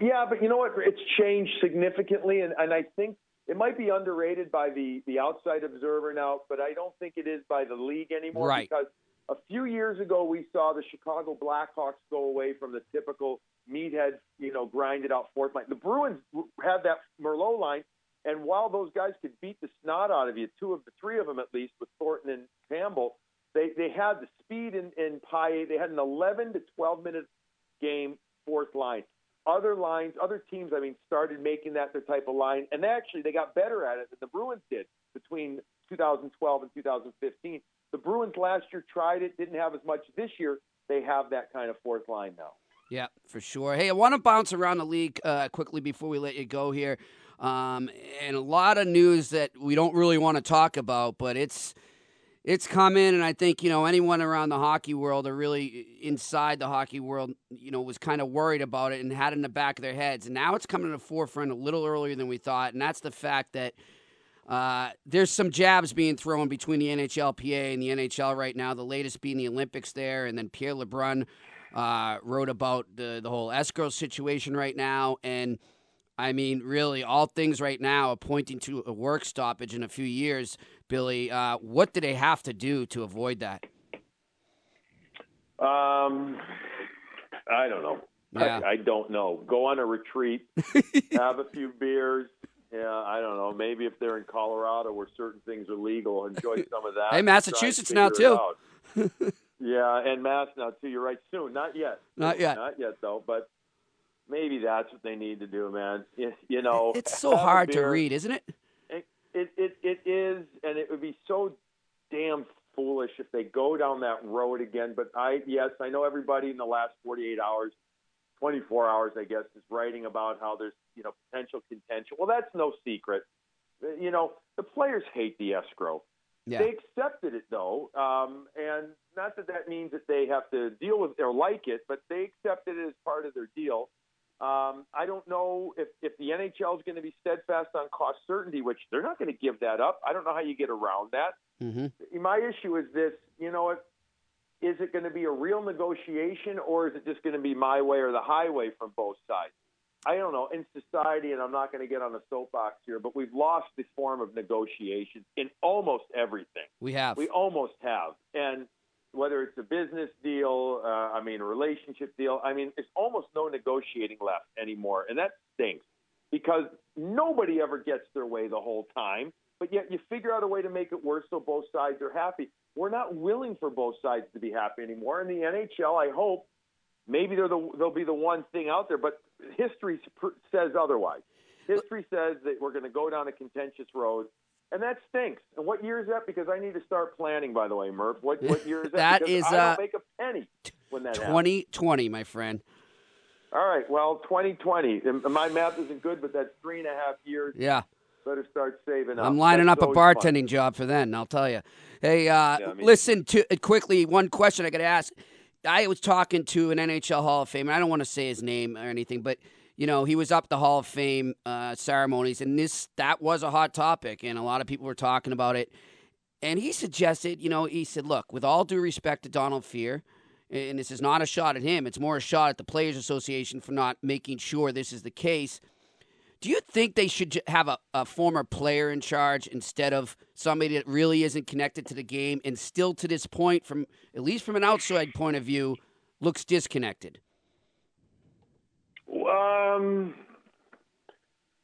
Yeah, but you know what? It's changed significantly, and, and I think it might be underrated by the the outside observer now, but I don't think it is by the league anymore. Right. Because a few years ago, we saw the Chicago Blackhawks go away from the typical meathead, you know, grinded out fourth line. The Bruins had that Merlot line, and while those guys could beat the snot out of you, two of the three of them at least, with Thornton and Campbell, they they had the speed in in Paille. They had an 11 to 12 minute game fourth line. Other lines, other teams, I mean, started making that their type of line, and actually they got better at it than the Bruins did between 2012 and 2015. The Bruins last year tried it, didn't have as much. This year, they have that kind of fourth line now. Yeah, for sure. Hey, I want to bounce around the league uh, quickly before we let you go here. Um, and a lot of news that we don't really want to talk about, but it's it's coming, and I think you know anyone around the hockey world or really inside the hockey world, you know, was kind of worried about it and had it in the back of their heads. And now it's coming to the forefront a little earlier than we thought, and that's the fact that uh, there's some jabs being thrown between the NHLPA and the NHL right now. The latest being the Olympics there, and then Pierre LeBrun uh, wrote about the the whole escrow situation right now, and I mean, really, all things right now are pointing to a work stoppage in a few years. Billy, uh, what do they have to do to avoid that? Um, I don't know. Yeah. I, I don't know. Go on a retreat, have a few beers. Yeah, I don't know. Maybe if they're in Colorado where certain things are legal, enjoy some of that. Hey, Massachusetts now, too. yeah, and Mass now too. You're right. Soon, not yet. Not yet. Not yet though. But maybe that's what they need to do, man. You, you know, It's so hard to read, isn't it? It, it it it is, and it would be so damn foolish if they go down that road again. But I yes, I know everybody in the last 48 hours, 24 hours, I guess, is writing about how there's you know potential contention. Well, that's no secret. You know, the players hate the escrow. Yeah. They accepted it though, um, and not that that means that they have to deal with or like it, but they accepted it as part of their deal. Um, I don't know if, if the NHL is going to be steadfast on cost certainty, which they're not going to give that up. I don't know how you get around that. Mm-hmm. My issue is this: you know, if, is it going to be a real negotiation, or is it just going to be my way or the highway from both sides? I don't know. In society, and I'm not going to get on a soapbox here, but we've lost the form of negotiation in almost everything. We have. We almost have. And whether it's a business deal, uh, I mean, a relationship deal, I mean, there's almost no negotiating left anymore. And that stinks because nobody ever gets their way the whole time. But yet you figure out a way to make it worse so both sides are happy. We're not willing for both sides to be happy anymore. In the NHL, I hope maybe they're the, they'll be the one thing out there, but history says otherwise. History says that we're going to go down a contentious road, and that stinks. And what year is that? Because I need to start planning. By the way, Murph, what what year is that? That is, I don't uh, make a penny when that happens. 2020, my friend. All right, well, 2020. My math isn't good, but that's three and a half years. Yeah. Better start saving up. I'm lining That's up a always fun. bartending job for then. I'll tell you. Hey, uh, Yeah, me listen to uh, quickly. One question I got to ask. I was talking to an NHL Hall of Famer. I don't want to say his name or anything, but you know he was up the Hall of Fame uh, ceremonies, and this that was a hot topic, and a lot of people were talking about it. And he suggested, you know, he said, look, with all due respect to Donald Fehr, and this is not a shot at him, it's more a shot at the Players Association for not making sure this is the case. Do you think they should have a, a former player in charge instead of somebody that really isn't connected to the game and still to this point, from at least from an outside point of view, looks disconnected? Um,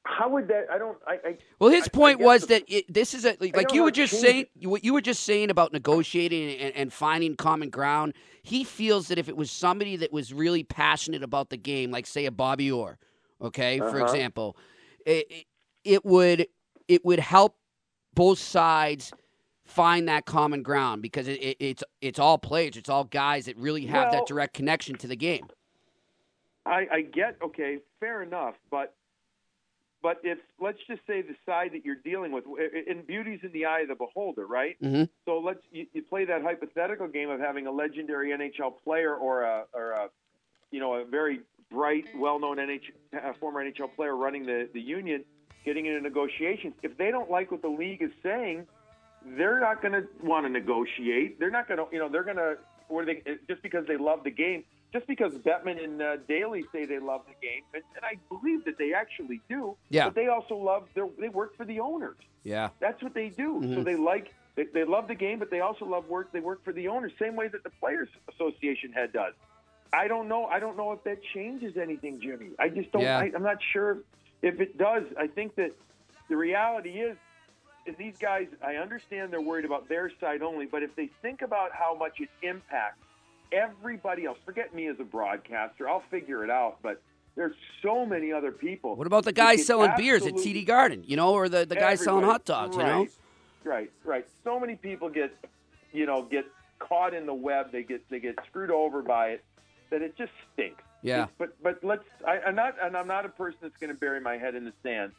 how would that? I don't. I. I Well, his I- I point guess was the- that it, this is a like, I you were just saying what you were just saying about negotiating and, and finding common ground. He feels that if it was somebody that was really passionate about the game, like say a Bobby Orr, okay, for Uh-huh. example, it, it- it would it would help both sides find that common ground because it, it, it's it's all players, it's all guys that really have Well- that direct connection to the game. I, I get okay, fair enough, but But if let's just say the side that you're dealing with, and beauty's in the eye of the beholder, right? Mm-hmm. So let's you, you play that hypothetical game of having a legendary NHL player or a or a you know a very bright, well-known NHL uh, former NHL player running the the union, getting into negotiations. If they don't like what the league is saying, they're not going to want to negotiate. They're not going to you know they're going to or they just because they love the game. Just because Bettman and uh, Daly say they love the game, and, and I believe that they actually do. Yeah. But they also love. Their, they work for the owners. Yeah. That's what they do. So Mhm. they like they, they love the game, but they also love work. They work for the owners, same way that the Players Association head does. I don't know. I don't know if that changes anything, Jimmy. I just don't. Yeah. I, I'm not sure if it does. I think that the reality is, is these guys. I understand they're worried about their side only, but if they think about how much it impacts everybody else, forget me as a broadcaster. I'll figure it out, but. There's so many other people. What about the guys selling beers at TD Garden? You know, or the, the guys selling hot dogs, you know? Right, right. So many people get, you know, get caught in the web. They get they get screwed over by it. That it just stinks. Yeah. But but let's. I, I'm not and I'm not a person that's going to bury my head in the sand.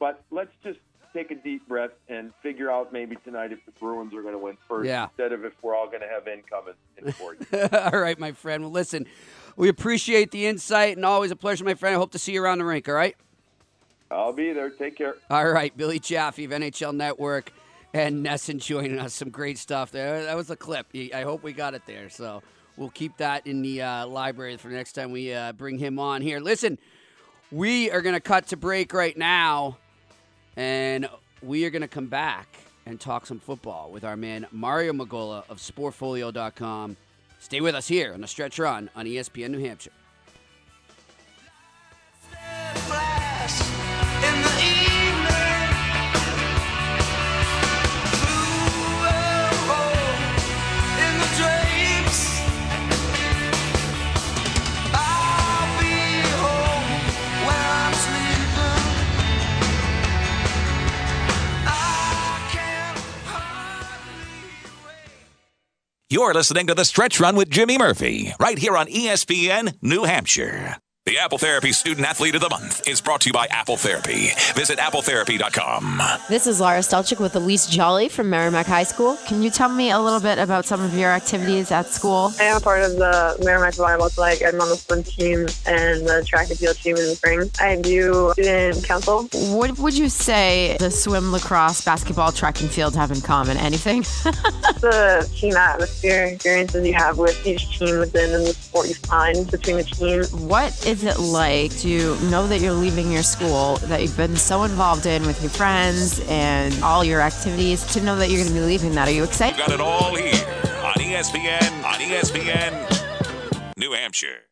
But let's just take a deep breath and figure out maybe tonight if the Bruins are going to win first Yeah. instead of if we're all going to have income in, in four all right, my friend. Well, listen, we appreciate the insight and always a pleasure, my friend. I hope to see you around the rink, all right? I'll be there. Take care. All right, Billy Jaffe of NHL Network and NESN joining us. Some great stuff there. That was a clip. I hope we got it there. So we'll keep that in the uh, library for next time we uh, bring him on here. Listen, we are going to cut to break right now, and we are going to come back and talk some football with our man Mario Magola of Sportfolio.com. Stay with us here on the Stretch Run on ESPN New Hampshire. You're listening to The Stretch Run with Jimmy Murphy, right here on ESPN New Hampshire. The Apple Therapy Student Athlete of the Month is brought to you by Apple Therapy. Visit appletherapy.com. This is Laura Stelchik with Elise Jolly from Merrimack High School. Can you tell me a little bit about some of your activities at school? I am a part of the Merrimack Volleyball Flag. I'm on the swim team and the track and field team in the spring. I do student council. What would you say the swim, lacrosse, basketball, track, and field have in common? Anything? the team atmosphere, experiences you have with each team within and the sport you find between the team. what is it like to know that you're leaving your school that you've been so involved in with your friends and all your activities to know that you're going to be leaving that? Are you excited? Got it all here on ESPN, on ESPN New Hampshire.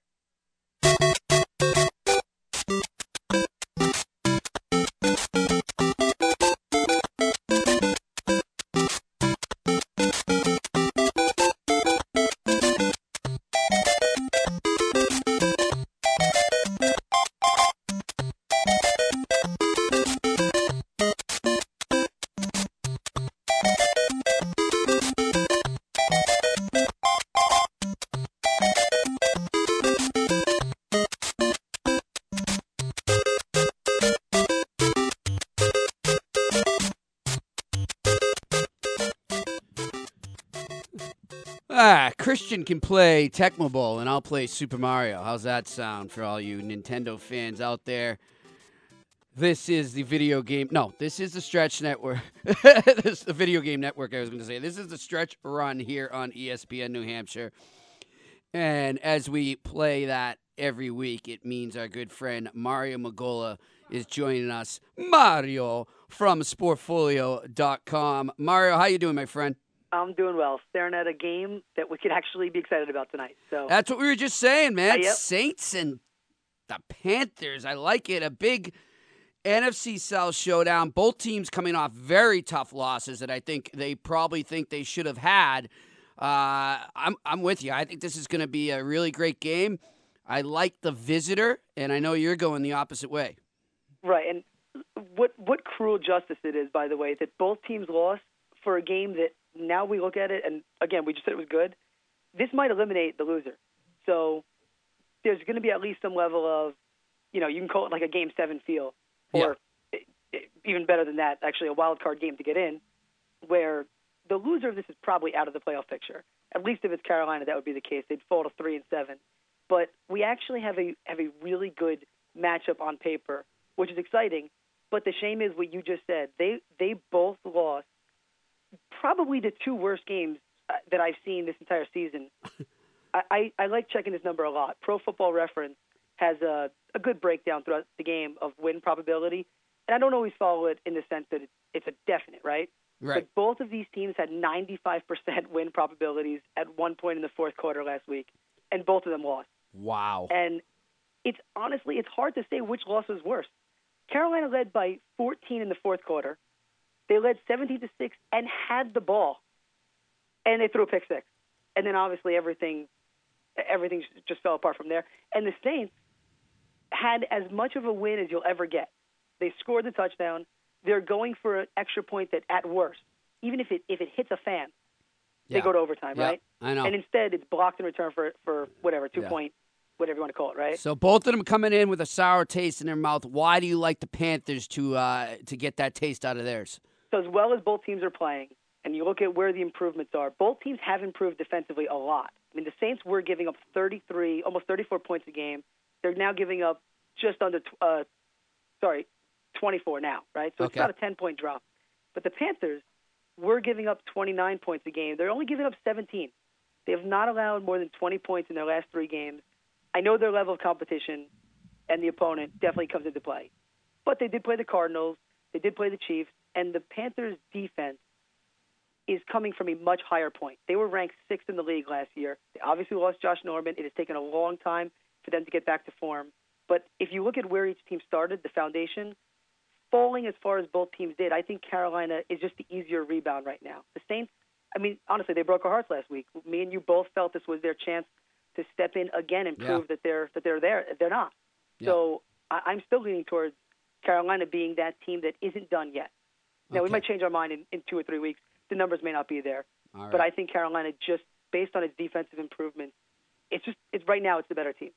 Can play Tecmo Bowl, and I'll play Super Mario. How's that sound for all you Nintendo fans out there? This is the video game. No, this is the Stretch Network. this is the video game network. I was going to say this is the Stretch Run here on ESPN New Hampshire. And as we play that every week, it means our good friend Mario Magola is joining us. Mario from Sportfolio.com. Mario, how you doing, my friend? I'm doing well. Staring at a game that we could actually be excited about tonight. So That's what we were just saying, man. Uh, yep. Saints and the Panthers. I like it. A big NFC South showdown. Both teams coming off very tough losses that I think they probably think they should have had. Uh, I'm I'm with you. I think this is going to be a really great game. I like the visitor, and I know you're going the opposite way. right, and what what cruel justice it is, by the way, that both teams lost for a game that now we look at it, and again, we just said it was good. This might eliminate the loser. So there's going to be at least some level of, you know, you can call it like a game seven feel or i- even better than that, actually a wild card game to get in, where the loser of this is probably out of the playoff picture. At least if it's Carolina, that would be the case. They'd fall to three and seven. But we actually have a have a really good matchup on paper, which is exciting. But the shame is what you just said. They they both lost probably the two worst games uh, that I've seen this entire season. I, I, I like checking this number a lot. Pro Football Reference has a, a good breakdown throughout the game of win probability, and I don't always follow it in the sense that it's, it's a definite, right? Right. But both of these teams had 95% win probabilities at one point in the fourth quarter last week, and both of them lost. Wow. And it's honestly, it's hard to say which loss was worse. Carolina led by 14 in the fourth quarter. They led 17 to six and had the ball, and they threw a pick six. And then obviously everything, everything just fell apart from there. And the Saints had as much of a win as you'll ever get. They scored the touchdown. They're going for an extra point that, at worst, even if it if it hits a fan, they go to overtime, Yeah, right? I know. And instead, it's blocked in return for for whatever two Yeah. point, whatever you want to call it, right? So both of them coming in with a sour taste in their mouth. Why do you like the Panthers to uh, to get that taste out of theirs? So as well as both teams are playing, and you look at where the improvements are, both teams have improved defensively a lot. I mean, the Saints were giving up 33, almost 34 points a game. They're now giving up just under, uh, sorry, 24 now, right? So it's about a 10 point drop. But the Panthers were giving up 29 points a game. They're only giving up 17. They have not allowed more than 20 points in their last three games. I know their level of competition and the opponent definitely comes into play. But they did play the Cardinals, they did play the Chiefs, and the Panthers' defense is coming from a much higher point. They were ranked sixth in the league last year. They obviously lost Josh Norman. It has taken a long time for them to get back to form. But if you look at where each team started, the foundation, falling as far as both teams did, I think Carolina is just the easier rebound right now. The Saints, I mean, honestly, they broke our hearts last week. Me and you both felt this was their chance to step in again and Yeah. prove that they're that they're there. They're not. So I, I'm still leaning towards Carolina being that team that isn't done yet. Now we might change our mind in, in two or three weeks. The numbers may not be there, right. but I think Carolina just based on its defensive improvement, it's just it's right now it's the better team.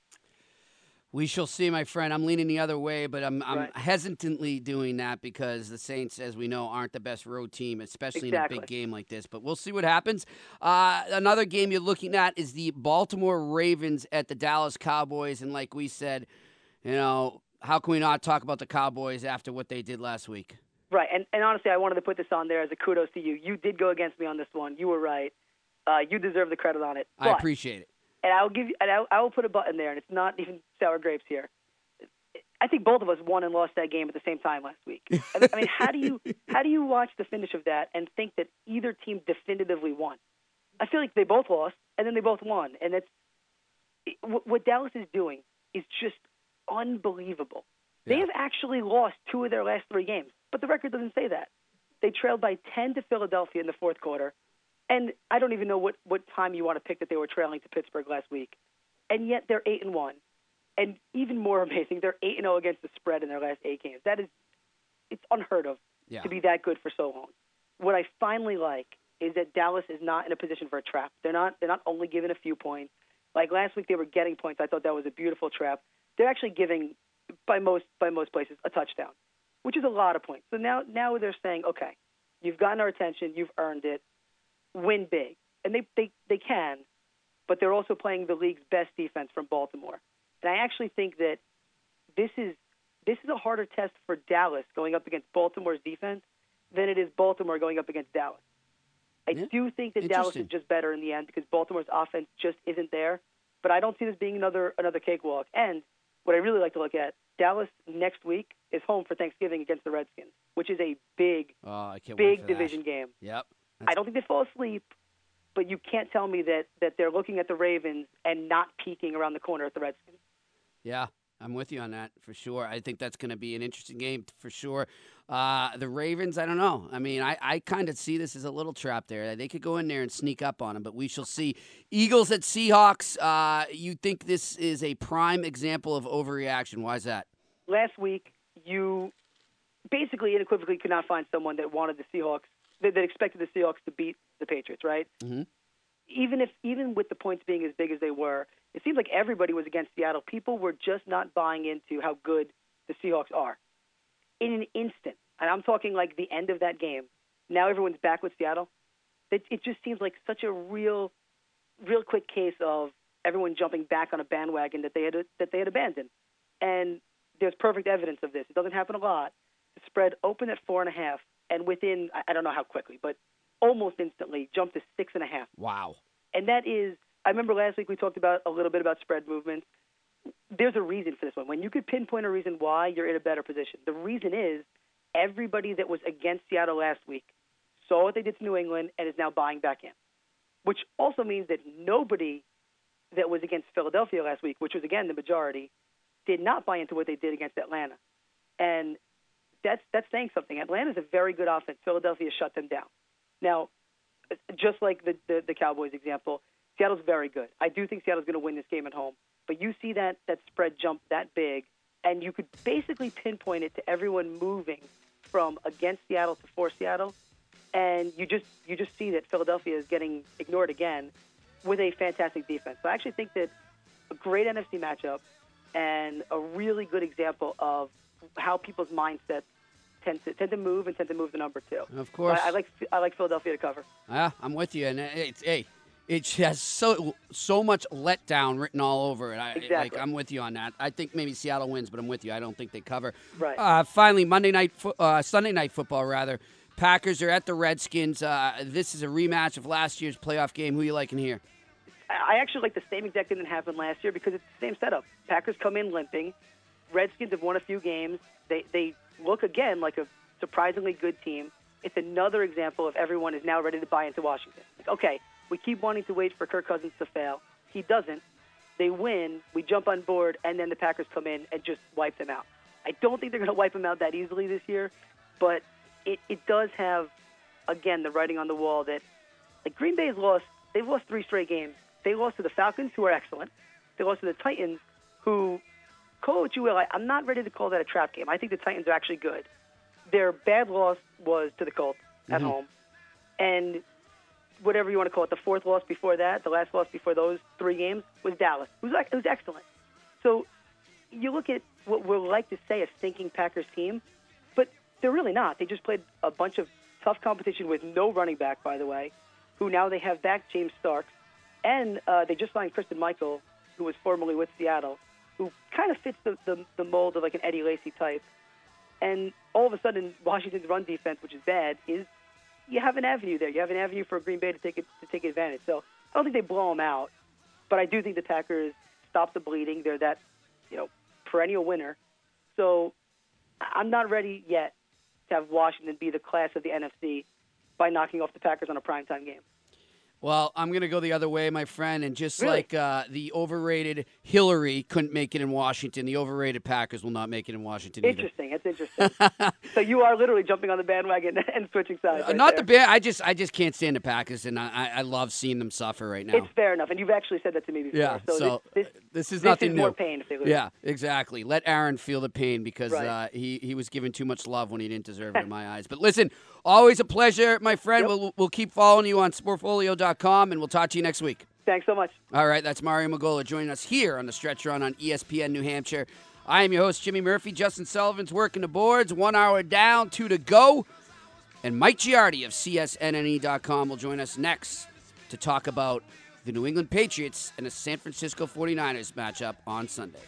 We shall see, my friend. I'm leaning the other way, but I'm, I'm Right. hesitantly doing that because the Saints, as we know, aren't the best road team, especially in a big game like this. But we'll see what happens. Uh, another game you're looking at is the Baltimore Ravens at the Dallas Cowboys. And like we said, you know, how can we not talk about the Cowboys after what they did last week? Right, and and honestly, I wanted to put this on there as a kudos to you. You did go against me on this one. You were right. Uh, you deserve the credit on it. I appreciate it. and I'll give you, and I, I will put a button there, and it's not even sour grapes here. I think both of us won and lost that game at the same time last week. I mean- I mean, how do you how do you watch the finish of that and think that either team definitively won? I feel like they both lost and then they both won, and it's it- what what Dallas is doing is just unbelievable. They have actually lost two of their last three games, but the record doesn't say that. They trailed by 10 to Philadelphia in the fourth quarter, and I don't even know what, what time you want to pick that they were trailing to Pittsburgh last week. And yet they're 8 and 1. And even more amazing, they're 8 and 0 against the spread in their last 8 games. That is it's unheard of Yeah. to be that good for so long. What I finally like is that Dallas is not in a position for a trap. They're not they're not only giving a few points. Like last week they were getting points. I thought that was a beautiful trap. They're actually giving by most by most places a touchdown, which is a lot of points. So now now they're saying, okay, you've gotten our attention, you've earned it, win big, and they they they can, but they're also playing the league's best defense from Baltimore, and I actually think that this is this is a harder test for Dallas going up against Baltimore's defense than it is Baltimore going up against Dallas. I do think that Dallas is just better in the end because Baltimore's offense just isn't there. But I don't see this being another another cakewalk. And what I really like to look at, Dallas next week is home for Thanksgiving against the Redskins, which is a big, Oh, big for that. division game. Yep. I don't think they fall asleep, but you can't tell me that that they're looking at the Ravens and not peeking around the corner at the Redskins. Yeah, I'm with you on that for sure. I think that's going to be an interesting game for sure. Uh, the Ravens, I don't know. I mean, I, I kind of see this as a little trap there. They could go in there and sneak up on them, but we shall see. Eagles at Seahawks. Uh, you think this is a prime example of overreaction? Why is that? last week you basically unequivocally could not find someone that wanted the Seahawks that, that expected the Seahawks to beat the Patriots, right? Mm-hmm. Even if even with the points being as big as they were, it seems like everybody was against Seattle. People were just not buying into how good the Seahawks are. In an instant, and I'm talking like the end of that game. Now everyone's back with Seattle. It, it just seems like such a real, real quick case of everyone jumping back on a bandwagon that they had that they had abandoned, and there's perfect evidence of this. It doesn't happen a lot. The spread opened at four and a half, and within I- don't know how quickly, but almost instantly jumped to six and a half. Wow. And that is, I remember last week we talked about a little bit about spread movements. There's a reason for this one. When you could pinpoint a reason why, you're in a better position. The reason is everybody that was against Seattle last week saw what they did to New England and is now buying back in, which also means that nobody that was against Philadelphia last week, which was again the majority, did not buy into what they did against Atlanta. And that's that's saying something. Atlanta's a very good offense. Philadelphia shut them down. Now, just like the, the, the Cowboys example, Seattle's very good. I do think Seattle's going to win this game at home. But you see that, that spread jump that big, and you could basically pinpoint it to everyone moving from against Seattle to for Seattle, and you just you just see that Philadelphia is getting ignored again with a fantastic defense. So I actually think that a great NFC matchup and a really good example of how people's mindsets tend to tend to move and tend to move the number two. Of course. I, I like I like Philadelphia to cover. Yeah, I'm with you, and it's hey, it has so so much letdown written all over it. I, Exactly. Like I'm with you on that. I think maybe Seattle wins, but I'm with you. I don't think they cover. Right. Uh, finally, Monday night, fo- uh, Sunday night football rather. Packers are at the Redskins. Uh, this is a rematch of last year's playoff game. Who you liking here? I actually like the same exact thing that happened last year because it's the same setup. Packers come in limping. Redskins have won a few games. They they look again like a surprisingly good team. It's another example of everyone is now ready to buy into Washington. Like, okay, we keep wanting to wait for Kirk Cousins to fail. He doesn't. They win. We jump on board, and then the Packers come in and just wipe them out. I don't think they're going to wipe them out that easily this year, but it, it does have, again, the writing on the wall that like Green Bay's lost. They've lost three straight games. They lost to the Falcons, who are excellent. They lost to the Titans, who call it what you will. I, I'm not ready to call that a trap game. I think the Titans are actually good. Their bad loss was to the Colts at Mhm. home, and whatever you want to call it, the fourth loss before that, the last loss before those three games was Dallas, who's who's excellent. So you look at what we'll like to say a stinking Packers team, but they're really not. They just played a bunch of tough competition with no running back, by the way, who now they have back James Starks, and uh, they just signed Christine Michael, who was formerly with Seattle, who kind of fits the, the, the mold of like an Eddie Lacy type. And all of a sudden, Washington's run defense, which is bad, is you have an avenue there. You have an avenue for Green Bay to take it, to take advantage. So I don't think they blow them out, but I do think the Packers stop the bleeding. They're that you know perennial winner. So I'm not ready yet to have Washington be the class of the NFC by knocking off the Packers on a primetime game. Well, I'm going to go the other way, my friend. And just Really? like uh, the overrated Hillary couldn't make it in Washington, the overrated Packers will not make it in Washington either. Interesting. That's interesting. so you are literally jumping on the bandwagon and switching sides. Uh, right not there. the band. I just, I just can't stand the Packers, and I, I love seeing them suffer right now. It's fair enough, and you've actually said that to me before. Yeah, So, so, this, this, this is this nothing is new. more pain if they lose. Yeah, exactly. Let Aaron feel the pain because Right. uh, he he was given too much love when he didn't deserve it in my eyes. But listen, always a pleasure, my friend. We'll we'll keep following you on Sportfolio.com, and we'll talk to you next week. Thanks so much. All right, that's Mario Magola joining us here on the Stretch Run on ESPN New Hampshire. I am your host, Jimmy Murphy. Justin Sullivan's working the boards. One hour down, two to go. And Mike Giardi of CSNNE.com will join us next to talk about the New England Patriots and the San Francisco 49ers matchup on Sunday.